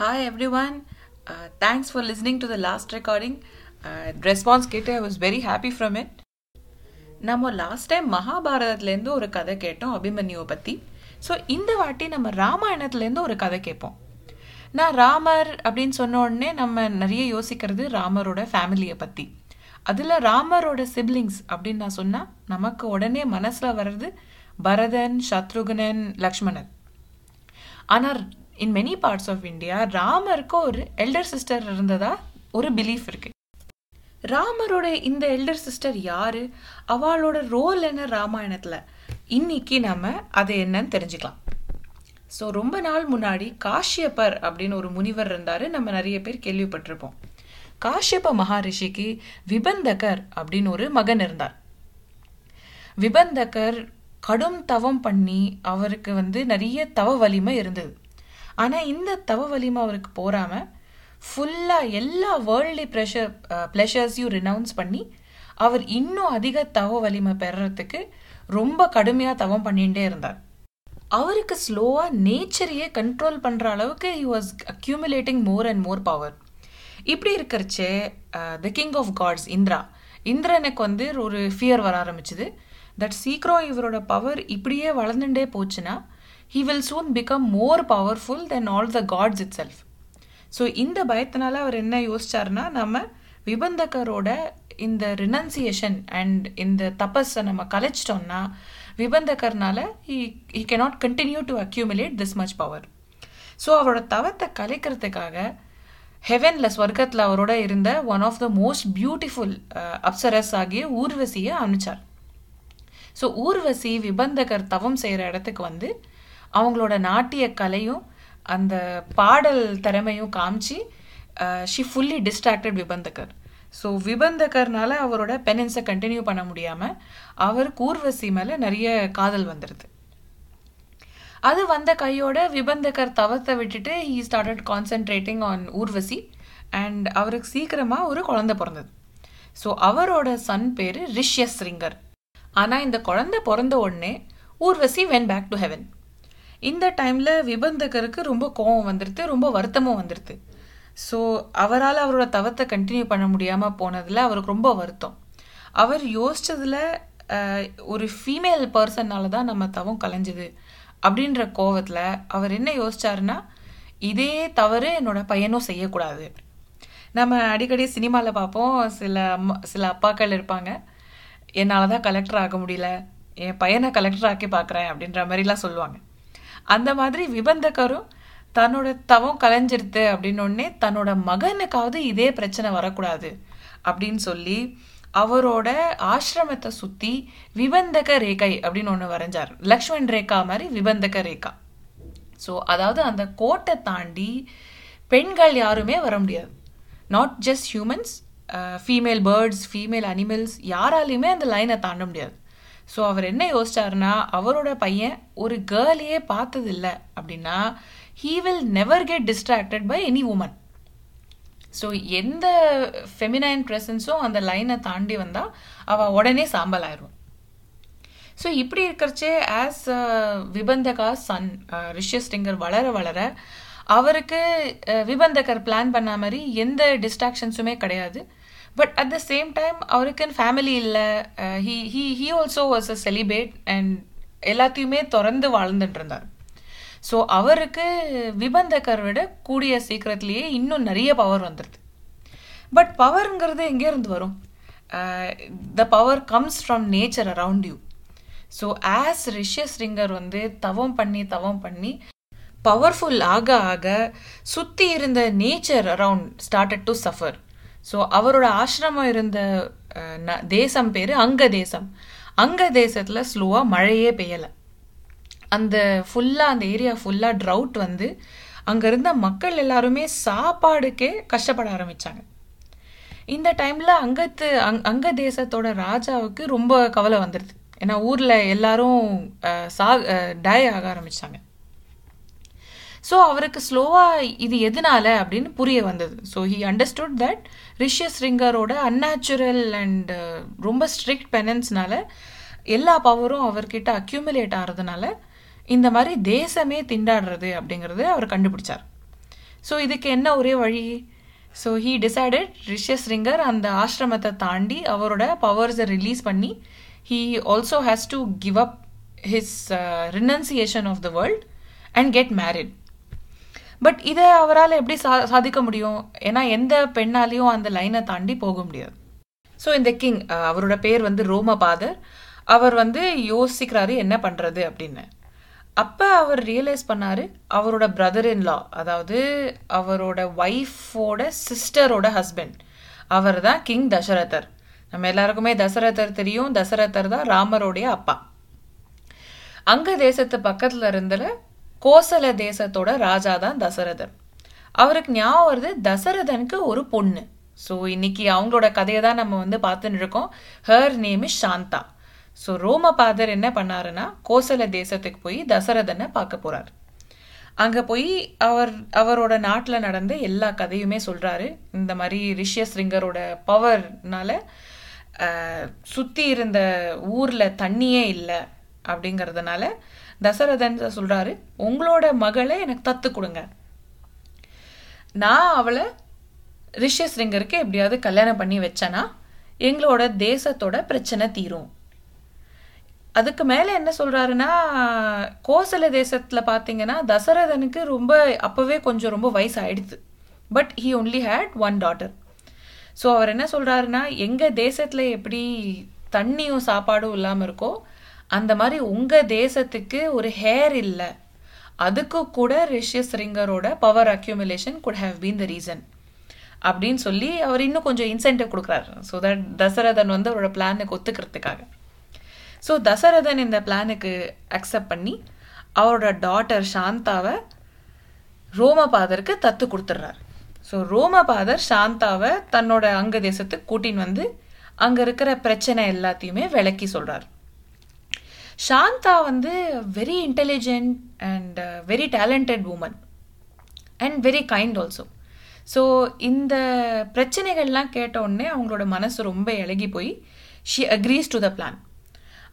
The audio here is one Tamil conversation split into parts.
Hi everyone. Uh, thanks for listening to the last recording. Uh, response கேட்டு I was very happy from it நம்ம லாஸ்ட் டைம் மகாபாரதத்துலேருந்து ஒரு கதை கேட்டோம் அபிமன்யுவை பற்றி ஸோ இந்த வாட்டி நம்ம ராமாயணத்துலேருந்து ஒரு கதை கேட்போம். நான் ராமர் அப்படின்னு சொன்ன உடனே நம்ம நிறைய யோசிக்கிறது ராமரோட ஃபேமிலியை பற்றி அதில் ராமரோட சிப்ளிங்ஸ் அப்படின்னு நான் சொன்னால் நமக்கு உடனே மனசில் வர்றது பரதன் சத்ருகுணன் லக்ஷ்மணன். ஆனால் in many parts of India ராமருக்கு ஒரு எல்டர் சிஸ்டர் இருந்ததா ஒரு பிலீஃப் இருக்கு. ராமரோட இந்த எல்டர் சிஸ்டர் யாரு? அவளோட ரோல் என்ன ராமாயணத்துல? இன்னைக்கு நம்ம அது என்னன்னு தெரிஞ்சுக்கலாம். ஸோ ரொம்ப நாள் முன்னாடி காஷ்யப்பர் அப்படின்னு ஒரு முனிவர் இருந்தாரு. நம்ம நிறைய பேர் கேள்விப்பட்டிருப்போம். காஷ்யப்ப மகாரிஷிக்கு விபந்தகர் அப்படின்னு ஒரு மகன் இருந்தார். விபந்தகர் கடும் தவம் பண்ணி அவருக்கு வந்து நிறைய தவ வலிமை இருந்தது. ஆனால் இந்த தவ வலிமை அவருக்கு போகாமல் ஃபுல்லாக எல்லா வேர்ல்டு ப்ரெஷர் ப்ளெஷர்ஸையும் ரினவுன்ஸ் பண்ணி அவர் இன்னும் அதிக தவ வலிமை பெறறதுக்கு ரொம்ப கடுமையாக தவம் பண்ணிகிட்டே இருந்தார். அவருக்கு ஸ்லோவாக நேச்சரையே கண்ட்ரோல் பண்ணுற அளவுக்கு he was accumulating more and more power இப்படி இருக்கிறச்சே the king of gods Indra. இந்திரனுக்கு வந்து ஒரு ஃபியர் வர ஆரம்பிச்சுது. தட் சீக்கிரம் இவரோட பவர் இப்படியே வளர்ந்துட்டே போச்சுன்னா he will soon become more powerful then all the gods itself so இந்த பயத்தினால அவர் என்ன யோசிச்சாருன்னா நம்ம விபந்தகரோட இந்த ரினன்சியேஷன் அண்ட் இந்த தபஸை நம்ம கலைச்சிட்டோம்னா விபந்தகர்னால he he cannot continue to accumulate this much power so அவரோட தவத்தை கலைக்கிறதுக்காக ஹெவன்ல ஸ்வர்க்கத்தில் அவரோட இருந்த one of the most beautiful அப்சரஸ் ஆகிய ஊர்வசியை அனுப்பிச்சார். ஸோ ஊர்வசி விபந்தகர் தவம் செய்கிற இடத்துக்கு வந்து அவங்களோட நாட்டிய கலையும் அந்த பாடல் திறமையும் காமிச்சு she fully distracted Vibhandakar. So விபந்தகர்னால அவரோட பெனன்ஸை கண்டினியூ பண்ண முடியாமல் அவருக்கு ஊர்வசி மேலே நிறைய காதல் வந்துடுது அது வந்த கையோட விபந்தகர் தவத்தை விட்டுட்டு he started concentrating on Urvashi and அவருக்கு சீக்கிரமாக ஒரு குழந்தை பிறந்தது. ஸோ அவரோட சன் பேர் ரிஷ்யஸ் ரிங்கர் ஆனால் இந்த குழந்தை பிறந்த உடனே Urvashi went back to heaven இந்த டைமில் விபந்தகருக்கு ரொம்ப கோவம் வந்துடுது ரொம்ப வருத்தமும் வந்துடுது ஸோ அவரால் அவரோட தவத்தை கண்டினியூ பண்ண முடியாமல் போனதில் அவருக்கு ரொம்ப வருத்தம். அவர் யோசித்ததில் ஒரு ஃபீமேல் பர்சன்னால தான் நம்ம தவம் கலைஞ்சது அப்படின்ற கோவத்தில் அவர் என்ன யோசிச்சாருன்னா இதே தவறு என்னோட பையனும் செய்யக்கூடாது. நம்ம அடிக்கடி சினிமாவில் பார்ப்போம் சில அம்மா சில அப்பாக்கள் இருப்பாங்க என்னால் தான் கலெக்டர் ஆக முடியல என் பையனை கலெக்டர் ஆக்கி பார்க்குறேன் அப்படின்ற மாதிரிலாம் சொல்லுவாங்க. அந்த மாதிரி விபந்தகரும் தன்னோட தவம் கலைஞ்சிருது அப்படின்னோடனே தன்னோட மகனுக்காவது இதே பிரச்சனை வரக்கூடாது அப்படின்னு சொல்லி அவரோட ஆசிரமத்தை சுற்றி விபந்தக ரேகை அப்படின்னு ஒன்று வரைஞ்சார். லக்ஷ்மண் ரேகா மாதிரி விபந்தக ரேகா. ஸோ அதாவது அந்த கோட்டை தாண்டி பெண்கள் யாருமே வர முடியாது. Not just humans female birds female animals யாராலையுமே அந்த லைனை தாண்ட முடியாது. ஸோ அவர் என்ன யோசிச்சாருன்னா அவரோட பையன் ஒரு கேர்ளையே பார்த்ததில்ல அப்படின்னா he will never get distracted by any woman so எந்த ஃபெமினைன் ப்ரெசன்ஸும் அந்த லைனை தாண்டி வந்தால் அவள் உடனே சாம்பல் ஆயிடும் ஸோ இப்படி இருக்கிறச்சே ஆஸ் விபந்தகா சன் ரிஷ்யஸ்டிங்கர் வளர வளர அவருக்கு விபந்தகர் பிளான் பண்ண மாதிரி எந்த டிஸ்ட்ராக்ஷன்ஸுமே கிடையாது. But at the same time அவருக்குன்னு ஃபேமிலி இல்லை he he he also was a celibate and எல்லாத்தையுமே திறந்து வாழ்ந்துட்டு இருந்தார் ஸோ அவருக்கு விபந்தக்கர் விட கூடிய சீக்கிரத்திலேயே இன்னும் நிறைய பவர் வந்துடுது பட் பவருங்கிறது எங்கேருந்து வரும்? The power comes from nature around you so as Rishyasringar வந்து தவம் பண்ணி தவம் பண்ணி பவர்ஃபுல் ஆக ஆக சுற்றி இருந்த nature around started to suffer so அவரோட ஆசிரமம் இருந்த தேசம் பேர் அங்க தேசம் அங்க தேசத்தில் ஸ்லோவாக மழையே பெய்யலை. அந்த ஃபுல்லாக அந்த ஏரியா ஃபுல்லாக ட்ரவுட் வந்து அங்கே இருந்த மக்கள் எல்லாருமே சாப்பாடுக்கே கஷ்டப்பட ஆரம்பித்தாங்க இந்த டைமில் அங்கத்து அங் அங்க தேசத்தோட ராஜாவுக்கு ரொம்ப கவலை வந்துடுது ஏன்னா ஊரில் எல்லாரும் சா டை ஆக ஆரம்பித்தாங்க ஸோ அவருக்கு ஸ்லோவாக இது எதனால அப்படின்னு புரிய வந்தது. ஸோ ஹி அண்டர்ஸ்டுட் தட் ரிஷியஸ் ரிங்கரோட அன்நேச்சுரல் அண்ட் ரொம்ப ஸ்ட்ரிக்ட் பெனன்ஸ்னால எல்லா பவரும் அவர்கிட்ட அக்யூமுலேட் ஆகிறதுனால இந்த மாதிரி தேசமே திண்டாடுறது அப்படிங்கிறது அவர் கண்டுபிடிச்சார். ஸோ இதுக்கு என்ன ஒரே வழி? ஸோ ஹீ டிசைடட் ரிஷஸ்ரிங்கர் அந்த ஆசிரமத்தை தாண்டி அவரோட பவர்ஸை ரிலீஸ் பண்ணி he also has to give up his renunciation of the world and get married but இதை அவரால் எப்படி சா சாதிக்க முடியும்? ஏன்னா எந்த பெண்ணாலையும் அந்த லைனை தாண்டி போக முடியாது. ஸோ இந்த கிங் அவரோட பேர் வந்து ரோமபாதர். அவர் வந்து யோசிக்கிறாரு என்ன பண்ணுறது அப்படின்னு. அப்போ அவர் ரியலைஸ் பண்ணார் அவரோட பிரதர் இன் லா அதாவது அவரோட ஒய்ஃபோட சிஸ்டரோட ஹஸ்பண்ட் அவர் தான் கிங் தசரதர். நம்ம எல்லாருக்குமே தசரதர் தெரியும். தசரதர் தான் ராமரோடைய அப்பா. அங்க தேசத்து பக்கத்துல இருந்துல கோசல தேசத்தோட ராஜா தான் தசரதன் அவருக்கு ஞாபகம் வருது தசரதனுக்கு ஒரு பொண்ணு. ஸோ இன்னைக்கு அவங்களோட கதையை தான் நம்ம வந்து பார்த்துன்னு இருக்கோம். Her name is Shanta so Romapadar என்ன பண்ணாருன்னா கோசல தேசத்துக்கு போய் தசரதனை பார்க்க போறார். அங்கே போய் அவர் அவரோட நாட்டில் நடந்த எல்லா கதையுமே சொல்கிறாரு இந்த மாதிரி ரிஷ்யஸ்ரிங்கரோட பவர்னால சுற்றி இருந்த ஊரில் தண்ணியே இல்லை அப்படிங்கிறதுனால தசரதன் சொல்கிறாரு உங்களோட மகளை எனக்கு தத்து கொடுங்க. நான் அவளை ரிஷ்யஸ்ரிங்கருக்கு எப்படியாவது கல்யாணம் பண்ணி வச்சேன்னா எங்களோட தேசத்தோட பிரச்சனை தீரும். அதுக்கு மேலே என்ன சொல்கிறாருன்னா கோசல தேசத்தில் பார்த்தீங்கன்னா தசரதனுக்கு ரொம்ப அப்போவே கொஞ்சம் ரொம்ப வயசு ஆயிடுது but he only had one daughter so அவர் என்ன சொல்கிறாருன்னா எங்கள் தேசத்தில் எப்படி தண்ணியும் சாப்பாடும் இல்லாமல் இருக்கோ அந்த மாதிரி உங்கள் தேசத்துக்கு ஒரு ஹேர் இல்லை. அதுக்கு கூட ரிஷ்யஸ்ரிங்கரோட power accumulation could have been the reason அப்படின்னு சொல்லி அவர் இன்னும் கொஞ்சம் இன்சென்டிவ் கொடுக்குறாரு. ஸோ தட் தசரதன் வந்து அவரோட பிளானுக்கு ஒத்துக்கிறதுக்காக. ஸோ தசரதன் இந்த பிளானுக்கு அக்செப்ட் பண்ணி அவரோட டாட்டர் சாந்தாவை ரோமபாதருக்கு தத்து கொடுத்துட்றாரு. ஸோ ரோமபாதர் சாந்தாவை தன்னோட அங்க தேசத்துக்கு கூட்டின்னு வந்து அங்கே இருக்கிற பிரச்சனை எல்லாத்தையுமே விளக்கி சொல்கிறார் சாந்தா வந்து very intelligent and very talented woman and very kind also so இந்த பிரச்சனைகள்லாம் கேட்ட உடனே அவங்களோட மனசு ரொம்ப இழகி போய் she agrees to the plan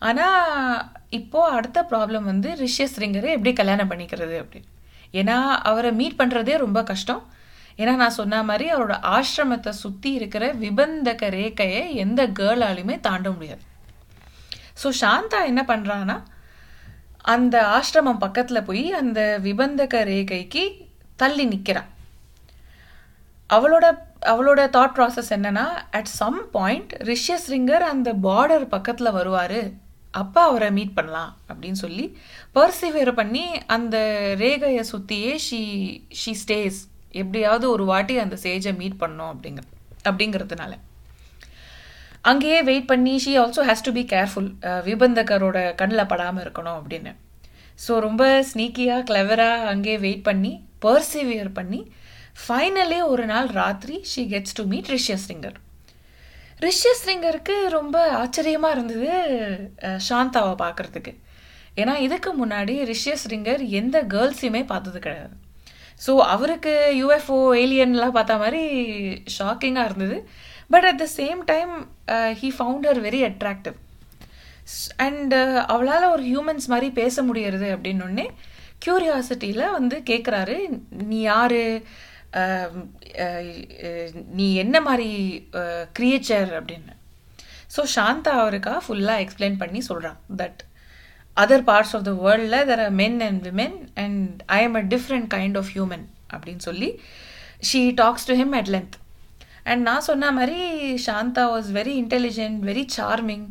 ஆனால் இப்போது அடுத்த ப்ராப்ளம் வந்து ரிஷ்யஸ்ரிங்கரை எப்படி கல்யாணம் பண்ணிக்கிறது அப்படின்னு. ஏன்னா அவரை மீட் பண்ணுறதே ரொம்ப கஷ்டம். ஏன்னா நான் சொன்ன மாதிரி அவரோட ஆசிரமத்தை சுற்றி இருக்கிற விபந்தக ரேக்கையை எந்த கேர்ளாலையுமே தாண்ட முடியாது. ஸோ சாந்தா என்ன பண்ணுறான்னா அந்த ஆசிரமம் பக்கத்தில் போய் அந்த விபந்தக ரேகைக்கு தள்ளி நிற்கிறான் அவளோட அவளோட தாட் ப்ராசஸ் என்னன்னா அட் சம் பாயிண்ட் ரிஷ்யஸ்ரிங்கர் அந்த பார்டர் பக்கத்தில் வருவார். அப்போ அவரை மீட் பண்ணலாம் அப்படின்னு சொல்லி பர்சிவியர் பண்ணி அந்த ரேகையை சுற்றியே ஷீ ஷீ ஸ்டேஸ் எப்படியாவது ஒரு வாட்டி அந்த சேஜை மீட் பண்ணோம் அப்படிங்கிற அப்படிங்கிறதுனால. அங்கேயே வெயிட் பண்ணி she also has to be careful விபந்தகரோட கண்ணில் படாமல் இருக்கணும் அப்படின்னு. ஸோ ரொம்ப ஸ்னீக்கியாக கிளவராக அங்கேயே வெயிட் பண்ணி பர்சிவியர் பண்ணி ஃபைனலே ஒரு நாள் ராத்திரி she gets to meet Rishyasringar ரிஷ்யஸ்ரிங்கருக்கு ரொம்ப ஆச்சரியமாக இருந்தது சாந்தாவை பார்க்குறதுக்கு. ஏன்னா இதுக்கு முன்னாடி ரிஷ்யஸ்ரிங்கர் எந்த கேர்ள்ஸையுமே பார்த்தது கிடையாது. ஸோ அவருக்கு யூஎஃப்ஓ ஏலியன்லாம் பார்த்த மாதிரி ஷாக்கிங்காக இருந்தது. But at the same time he found her very attractive and அவளால் ஒரு ஹியூமன்ஸ் மாதிரி பேச முடியறது அப்படின்னொடனே க்யூரியாசிட்டியில் வந்து கேட்குறாரு நீ யார்? நீ என்ன மாதிரி க்ரியேச்சர் அப்படின்னு. ஸோ சாந்தா அவருக்கா ஃபுல்லாக எக்ஸ்பிளைன் பண்ணி சொல்கிறான் that other parts of the வேர்ல்டில் there are men and women and I am a different kind of human அப்படின்னு சொல்லி she talks to him at length and நான் சொன்ன மாதிரி Shanta was very intelligent very charming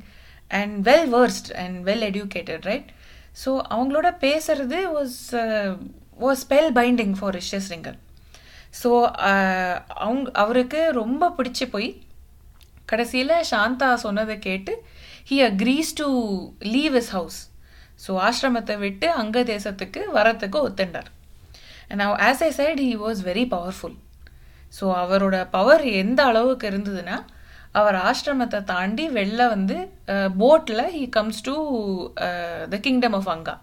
and well versed and well educated right so அவங்களோட பேசுறது was was spellbinding for Rishyasringar so அவங்க அவருக்கு ரொம்ப பிடிச்சி போய் கடைசியில் சாந்தா சொன்னதை கேட்டு he agrees to leave his house so ஆசிரமத்தை விட்டு அங்க தேசத்துக்கு வரத்துக்கு ஒத்துண்டார். And as I said he was very powerful so அவரோட பவர் எந்த அளவுக்கு இருந்ததுன்னா அவர் ஆசிரமத்தை தாண்டி வெளில வந்து போட்டில் he comes to the kingdom of Anga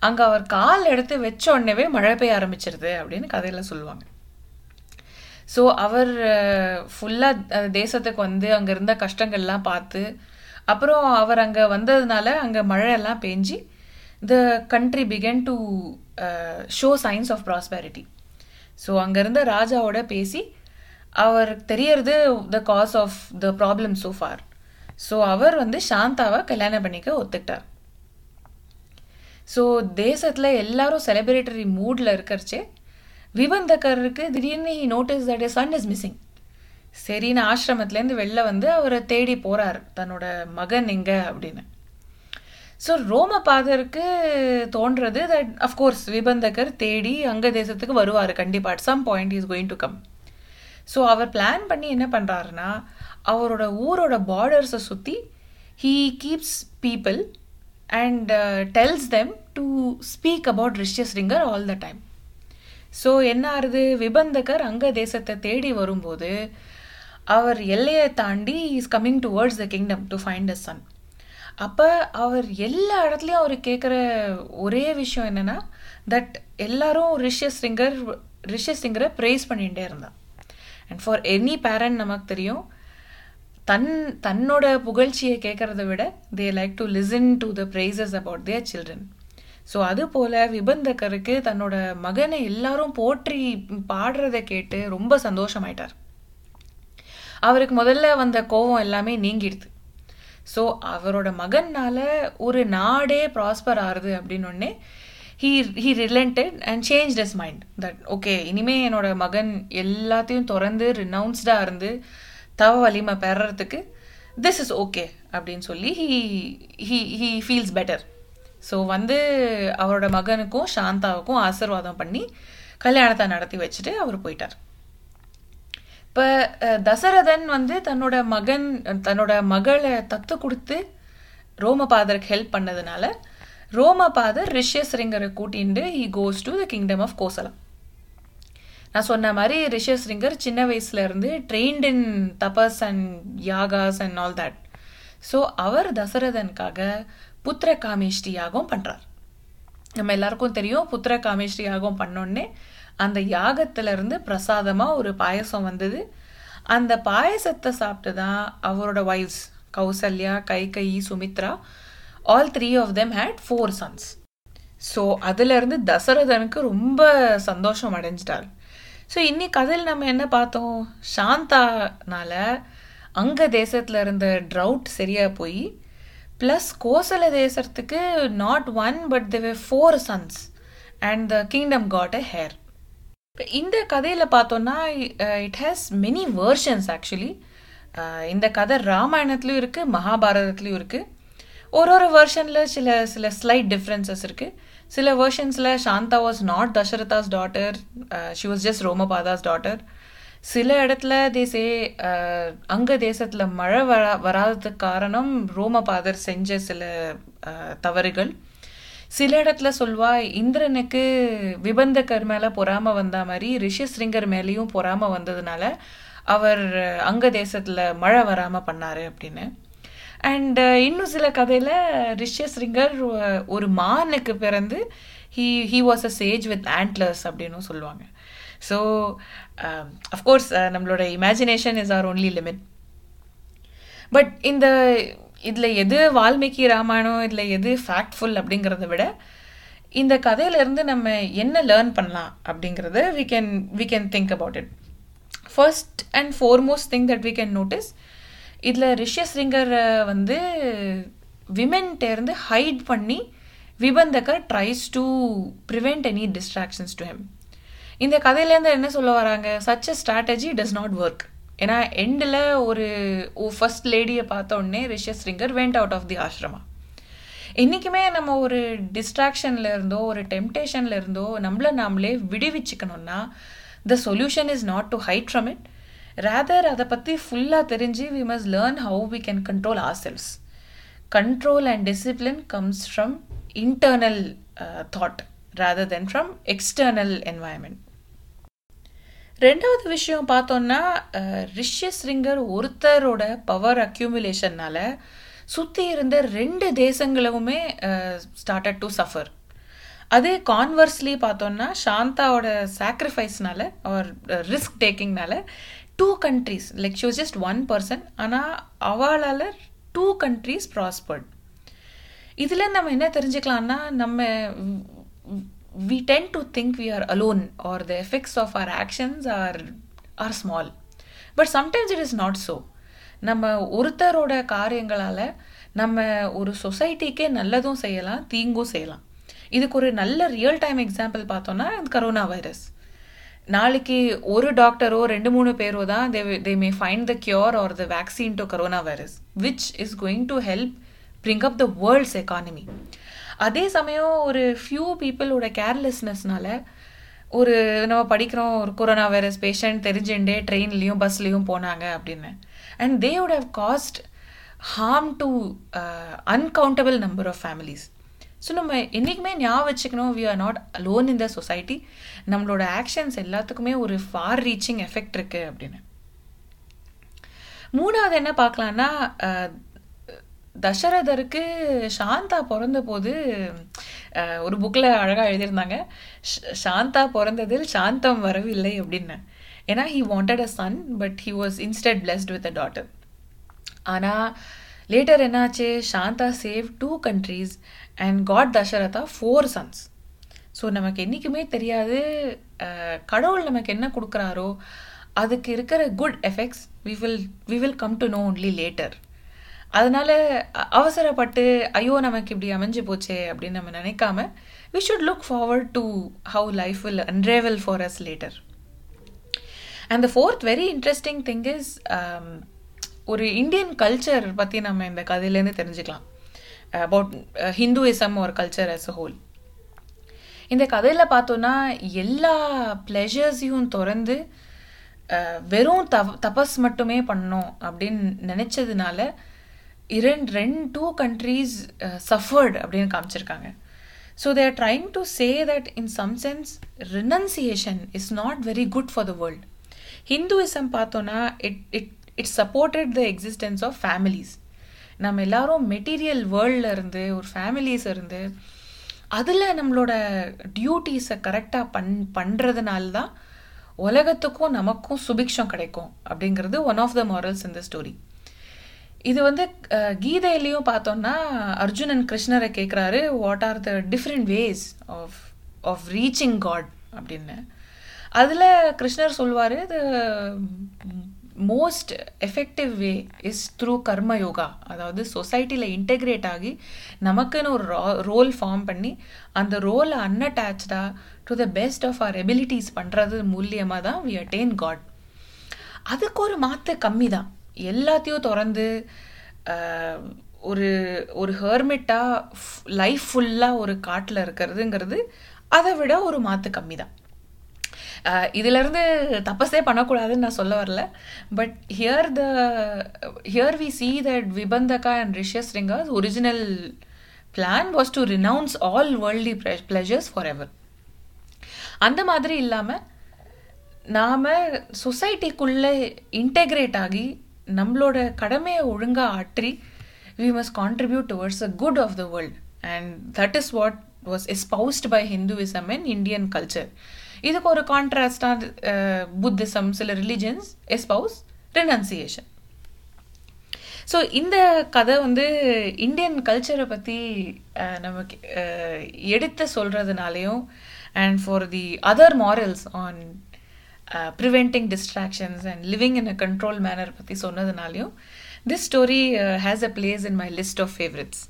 அங்கே அவர் கால் எடுத்து வச்ச உடனேவே மழை பெய்ய ஆரம்பிச்சிருது அப்படின்னு கதையில் சொல்லுவாங்க. ஸோ அவர் uh, ஃபுல்லாக தேசத்துக்கு வந்து அங்கே இருந்த கஷ்டங்கள்லாம் பார்த்து அப்புறம் அவர் அங்கே வந்ததுனால அங்கே மழையெல்லாம் பேஞ்சு the country began to show signs of prosperity so அங்கேருந்த ராஜாவோட பேசி அவருக்கு தெரியறது the cause of the problem so for so அவர் வந்து சாந்தாவை கல்யாணம் பண்ணிக்க ஒத்துக்கிட்டார். ஸோ தேசத்தில் எல்லாரும் செலிப்ரேட்டரி மூடில் இருக்கிறச்சே விபந்தக்கருக்கு திடீர்னு he notice that son is missing சரின்னு ஆசிரமத்துலேருந்து வெளில வந்து அவரை தேடி போகிறார் தன்னோட மகன் எங்க அப்படின்னு. ஸோ ரோமபாதருக்கு தோன்றது தட் அஃப்கோர்ஸ் விபந்தகர் தேடி அங்க தேசத்துக்கு வருவார். கண்டிப்பாக at some point is going to come so our plan பண்ணி என்ன பண்ணுறாருன்னா அவரோட ஊரோட பார்டர்ஸை சுற்றி he keeps people and tells them to speak about Rishyasringar all the time so என்ன ஆறுது? விபந்தகர் அங்க தேசத்தை தேடி வரும்போது அவர் எல்லையை தாண்டி is coming towards the kingdom to find a son அப்போ அவர் எல்லா இடத்துலையும் அவர் கேட்குற ஒரே விஷயம் என்னன்னா தட் எல்லாரும் ரிஷியஸ் சிங்கர் ரிஷியஸ் சிங்கரை ப்ரேஸ் பண்ணிகிட்டே இருந்தான். அண்ட் ஃபார் எனி பேரண்ட் நமக்கு தெரியும் தன் தன்னோட புகழ்ச்சியை கேட்குறத விட they like to listen to the praises about their children so அது போல விபந்தகருக்கு தன்னோட மகனை எல்லாரும் போற்றி பாடுறதை கேட்டு ரொம்ப சந்தோஷமாயிட்டார். அவருக்கு முதல்ல வந்த கோவம் எல்லாமே நீங்கிடுது. ஸோ அவரோட மகன்னால் ஒரு நாடே ப்ராஸ்பர் ஆகுது அப்படின்னு ஒன்னே he he relented and change his mind that okay இனிமேல் என்னோட மகன் எல்லாத்தையும் திறந்து ரினவுன்ஸ்டாக இருந்து தவ வலிமை பெறறதுக்கு திஸ் இஸ் ஓகே அப்படின்னு சொல்லி he he he feels better so வந்து அவரோட மகனுக்கும் சாந்தாவுக்கும் ஆசிர்வாதம் பண்ணி கல்யாணத்தை நடத்தி வச்சுட்டு அவர் போயிட்டார். இப்போ தசரதன் வந்து தன்னோட மகன் தன்னோட மகளை தத்து கொடுத்து ரோமபாதருக்கு ஹெல்ப் பண்ணதுனால ரோமபாதர் ரிஷ்யஸ்ரிங்கரை கூட்டிட்டு he goes to the kingdom of Kosalam நான் சொன்ன மாதிரி ரிஷஸ்ரிங்கர் சின்ன வயசுல இருந்து trained in tapas and yagas and all that so அவர் தசரதனுக்காக புத்திர காமேஷ்டி யாகம் பண்ணுறார் நம்ம எல்லாருக்கும் தெரியும் புத்திர காமேஷ்டி யாகம் பண்ணோடனே அந்த யாகத்திலிருந்து பிரசாதமாக ஒரு பாயசம் வந்தது. அந்த பாயசத்தை சாப்பிட்டு தான் அவரோட wives Kausalya Kaikeyi Sumitra all three of them had four sons so அதுலேருந்து தசரதனுக்கு ரொம்ப சந்தோஷம் அடைஞ்சிட்டார். ஸோ இன்னி கதையில் நம்ம என்ன பார்த்தோம்? சாந்தானால அங்க தேசத்தில் இருந்த ட்ரவுட் சரியாக போய் ப்ளஸ் கோசல தேசத்துக்கு நாட் ஒன் பட் தேவ four sons and the kingdom got a heir இந்த கதையில் பார்த்தோன்னா it has many versions actually இந்த கதை ராமாயணத்துலையும் இருக்குது மகாபாரதத்துலையும் இருக்குது ஒரு ஒரு வேர்ஷனில் சில சில ஸ்லைட் டிஃப்ரென்சஸ் இருக்குது சில வேர்ஷன்ஸில் Shanta was not Dasharatha's daughter she was just Romapada's daughter சில இடத்துல தேசே அங்க தேசத்தில் மழை வரா வராததுக்கு காரணம் ரோமபாதர் செஞ்ச சில தவறுகள். சில இடத்துல சொல்வா இந்திரனுக்கு விபந்தக்கர் மேலே பொறாம வந்த மாதிரி ரிஷிஸ்ரிங்கர் மேலேயும் பொறாம வந்ததுனால அவர் அங்க தேசத்தில் மழை வராமல் பண்ணாரு அப்படின்னு. அண்ட் இன்னும் சில கதையில் ரிஷ்யஸ்ரிங்கர் ஒரு மானுக்கு பிறந்து he he was a sage with antlers அப்படின்னு சொல்லுவாங்க. ஸோ அஃப்கோர்ஸ் um, நம்மளோட imagination is our only limit but இந்த இதில் எது வால்மீகி ராமாயணம் இதில் எது ஃபேக்ட்ஃபுல் அப்படிங்கிறத விட இந்த கதையிலேருந்து நம்ம என்ன லேர்ன் பண்ணலாம் அப்படிங்கிறத we can we can think about it first and foremost thing that we can notice இதில் ரிஷ்யஸ்ரிங்கர் வந்து விமென்ட்டேருந்து ஹைட் பண்ணி Vibhandakar tries to prevent any distractions to him இந்த கதையிலேருந்து என்ன சொல்ல வராங்க? Such a strategy does not work ஏன்னா எண்டில் ஒரு ஃபர்ஸ்ட் லேடியை பார்த்த உடனே Rishyasringar went out of the ashrama என்றைக்குமே நம்ம ஒரு டிஸ்ட்ராக்ஷனில் இருந்தோ ஒரு டெம்டேஷனில் இருந்தோ நம்மள நாமளே விடுவிச்சுக்கணும்னா the solution is not to hide from it rather அதை பற்றி ஃபுல்லாக தெரிஞ்சு we must learn how we can control our selves control and discipline comes from internal thought rather then from external environment ரெண்டாவது விஷயம் பார்த்தோம்னா ரிஷ்யஸ்ரிங்கர் ஒருத்தரோட பவர் அக்யூமுலேஷன்னால் சுற்றி இருந்த ரெண்டு தேசங்களுமே ஸ்டார்டட் டு சஃபர் அதே கான்வர்ஸ்லி பார்த்தோம்னா சாந்தாவோட சாக்ரிஃபைஸ்னால அவர் risk டேக்கிங்னால two countries like she was just one person ஆனால் அவளால் டூ கண்ட்ரீஸ் ப்ராஸ்பர்ட் இதில் நம்ம என்ன தெரிஞ்சுக்கலாம்னா நம்ம we tend to think we are alone or the effects of our actions are are small. But sometimes it is not so. நம்ம ஒருத்தரோட காரியங்களால் நம்ம ஒரு சொசைட்டிக்கே நல்லதும் செய்யலாம் தீங்கும் செய்யலாம். இதுக்கு ஒரு நல்ல ரியல் டைம் எக்ஸாம்பிள் பார்த்தோன்னா கரோனா வைரஸ் நாளைக்கு ஒரு டாக்டரோ ரெண்டு மூணு பேரோ தான் they they may find the cure or the vaccine to corona virus which is going to help bring up the world's economy அதே சமயம் ஒரு ஃபியூ பீப்புளோட கேர்லெஸ்னஸ்னால ஒரு நம்ம படிக்கிறோம் ஒரு கொரோனா வைரஸ் பேஷண்ட் தெரிஞ்சுட்டே ட்ரெயின்லேயும் பஸ்லேயும் போனாங்க அப்படின்னு. And they would have cost harm to uncountable number of families so நம்ம என்றைக்குமே ஞாபகம் வச்சுக்கணும் we are not alone in the society நம்மளோட ஆக்ஷன்ஸ் எல்லாத்துக்குமே ஒரு ஃபார் ரீச்சிங் எஃபெக்ட் இருக்கு அப்படின்னு. மூணாவது என்ன பார்க்கலான்னா uh, தசரதருக்கு சாந்தா பிறந்த போது ஒரு புக்கில் அழகாக எழுதியிருந்தாங்க. சாந்தா பிறந்ததில் சாந்தம் வரவில்லை அப்படின்னு ஏன்னா he wanted a son but he was instead blessed with a daughter ஆனால் லேட்டர் என்னாச்சு? Shanta save two countries and got Dasharatha four sons so நமக்கு என்றைக்குமே தெரியாது கடவுள் நமக்கு என்ன கொடுக்குறாரோ அதுக்கு இருக்கிற good effects we will we will come to know only later அதனால அவசரப்பட்டு ஐயோ நமக்கு இப்படி அமைஞ்சு போச்சே அப்படின்னு நம்ம நினைக்காம we should look forward to how life will unravel for us later and the fourth very interesting thing is ஒரு இந்தியன் கல்ச்சர் பற்றி நம்ம இந்த கதையிலேருந்து தெரிஞ்சுக்கலாம். அபவுட் ஹிந்துவிசம் ஒரு கல்ச்சர் அஸ் அ ஹோல் இந்த கதையில் பார்த்தோன்னா எல்லா ப்ளெஷர்ஸையும் திறந்து uh, வெறும் தவ தபஸ் மட்டுமே பண்ணோம் அப்படின்னு நினச்சதுனால இரண்டு ரெண்டு டூ கண்ட்ரீஸ் சஃபர்டு அப்படின்னு காமிச்சிருக்காங்க. So they're trying to say that in some sense renunciation is not very good for the world Hinduism பார்த்தோன்னா it it it supported the existence of families நம்ம எல்லாரும் மெட்டீரியல் வேர்ல்டில் இருந்து ஒரு ஃபேமிலிஸ் இருந்து அதில் நம்மளோட டியூட்டிஸை கரெக்டாக பண் பண்ணுறதுனால தான் உலகத்துக்கும் நமக்கும் சுபிக்ஷம் கிடைக்கும் அப்படிங்கிறது ஒன் ஆஃப் த மாரல்ஸ் இந்த ஸ்டோரி இது வந்து கீதையிலையும் பார்த்தோம்னா அர்ஜுனன் கிருஷ்ணரை கேட்குறாரு what are the different ways of of reaching God அப்படின்னு. அதில் கிருஷ்ணர் சொல்வார் the most effective way is through karma yoga அதாவது சொசைட்டியில் இன்டெகிரேட் ஆகி நமக்குன்னு ஒரு ரோல் ஃபார்ம் பண்ணி அந்த ரோலை அன்அட்டாச்சாக do the best of our abilities பண்ணுறது மூலியமாக தான் வி அட்டெயின் காட் அதுக்கு ஒரு மாற்று கம்மி தான் எல்லாத்தையும் திறந்து ஒரு ஒரு ஹெர்மிட்டாக லைஃப் ஃபுல்லாக ஒரு காட்டில் இருக்கிறதுங்கிறது அதை விட ஒரு மாற்று கம்மி தான் இதிலேருந்து தப்பஸே பண்ணக்கூடாதுன்னு நான் சொல்ல வரல. But here the here we see that Vibhandaka and Rishyasringa's original plan was to renounce all worldly pleasures forever அந்த மாதிரி இல்லாமல் நாம் சொசைட்டிக்குள்ளே இன்டெகிரேட் ஆகி நம்மளோட கடமையை ஒழுங்காக ஆற்றி we must contribute towards a good of the world and that is what was espoused by Hinduism and Indian culture இதுக்கு ஒரு கான்ட்ராஸ்டாக புத்திசம் uh, சில ரிலிஜன்ஸ் எஸ்பவுஸ் ரினன்சியேஷன் ஸோ இந்த கதை வந்து இந்தியன் கல்ச்சரை பற்றி நமக்கு uh, எடுத்து சொல்கிறதுனாலையும் and for the other morals on preventing distractions and living in a control manner பற்றி சொன்னதுனாலையும் this story has a place in my list of favourites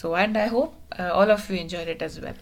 so and I hope all of you enjoy it as well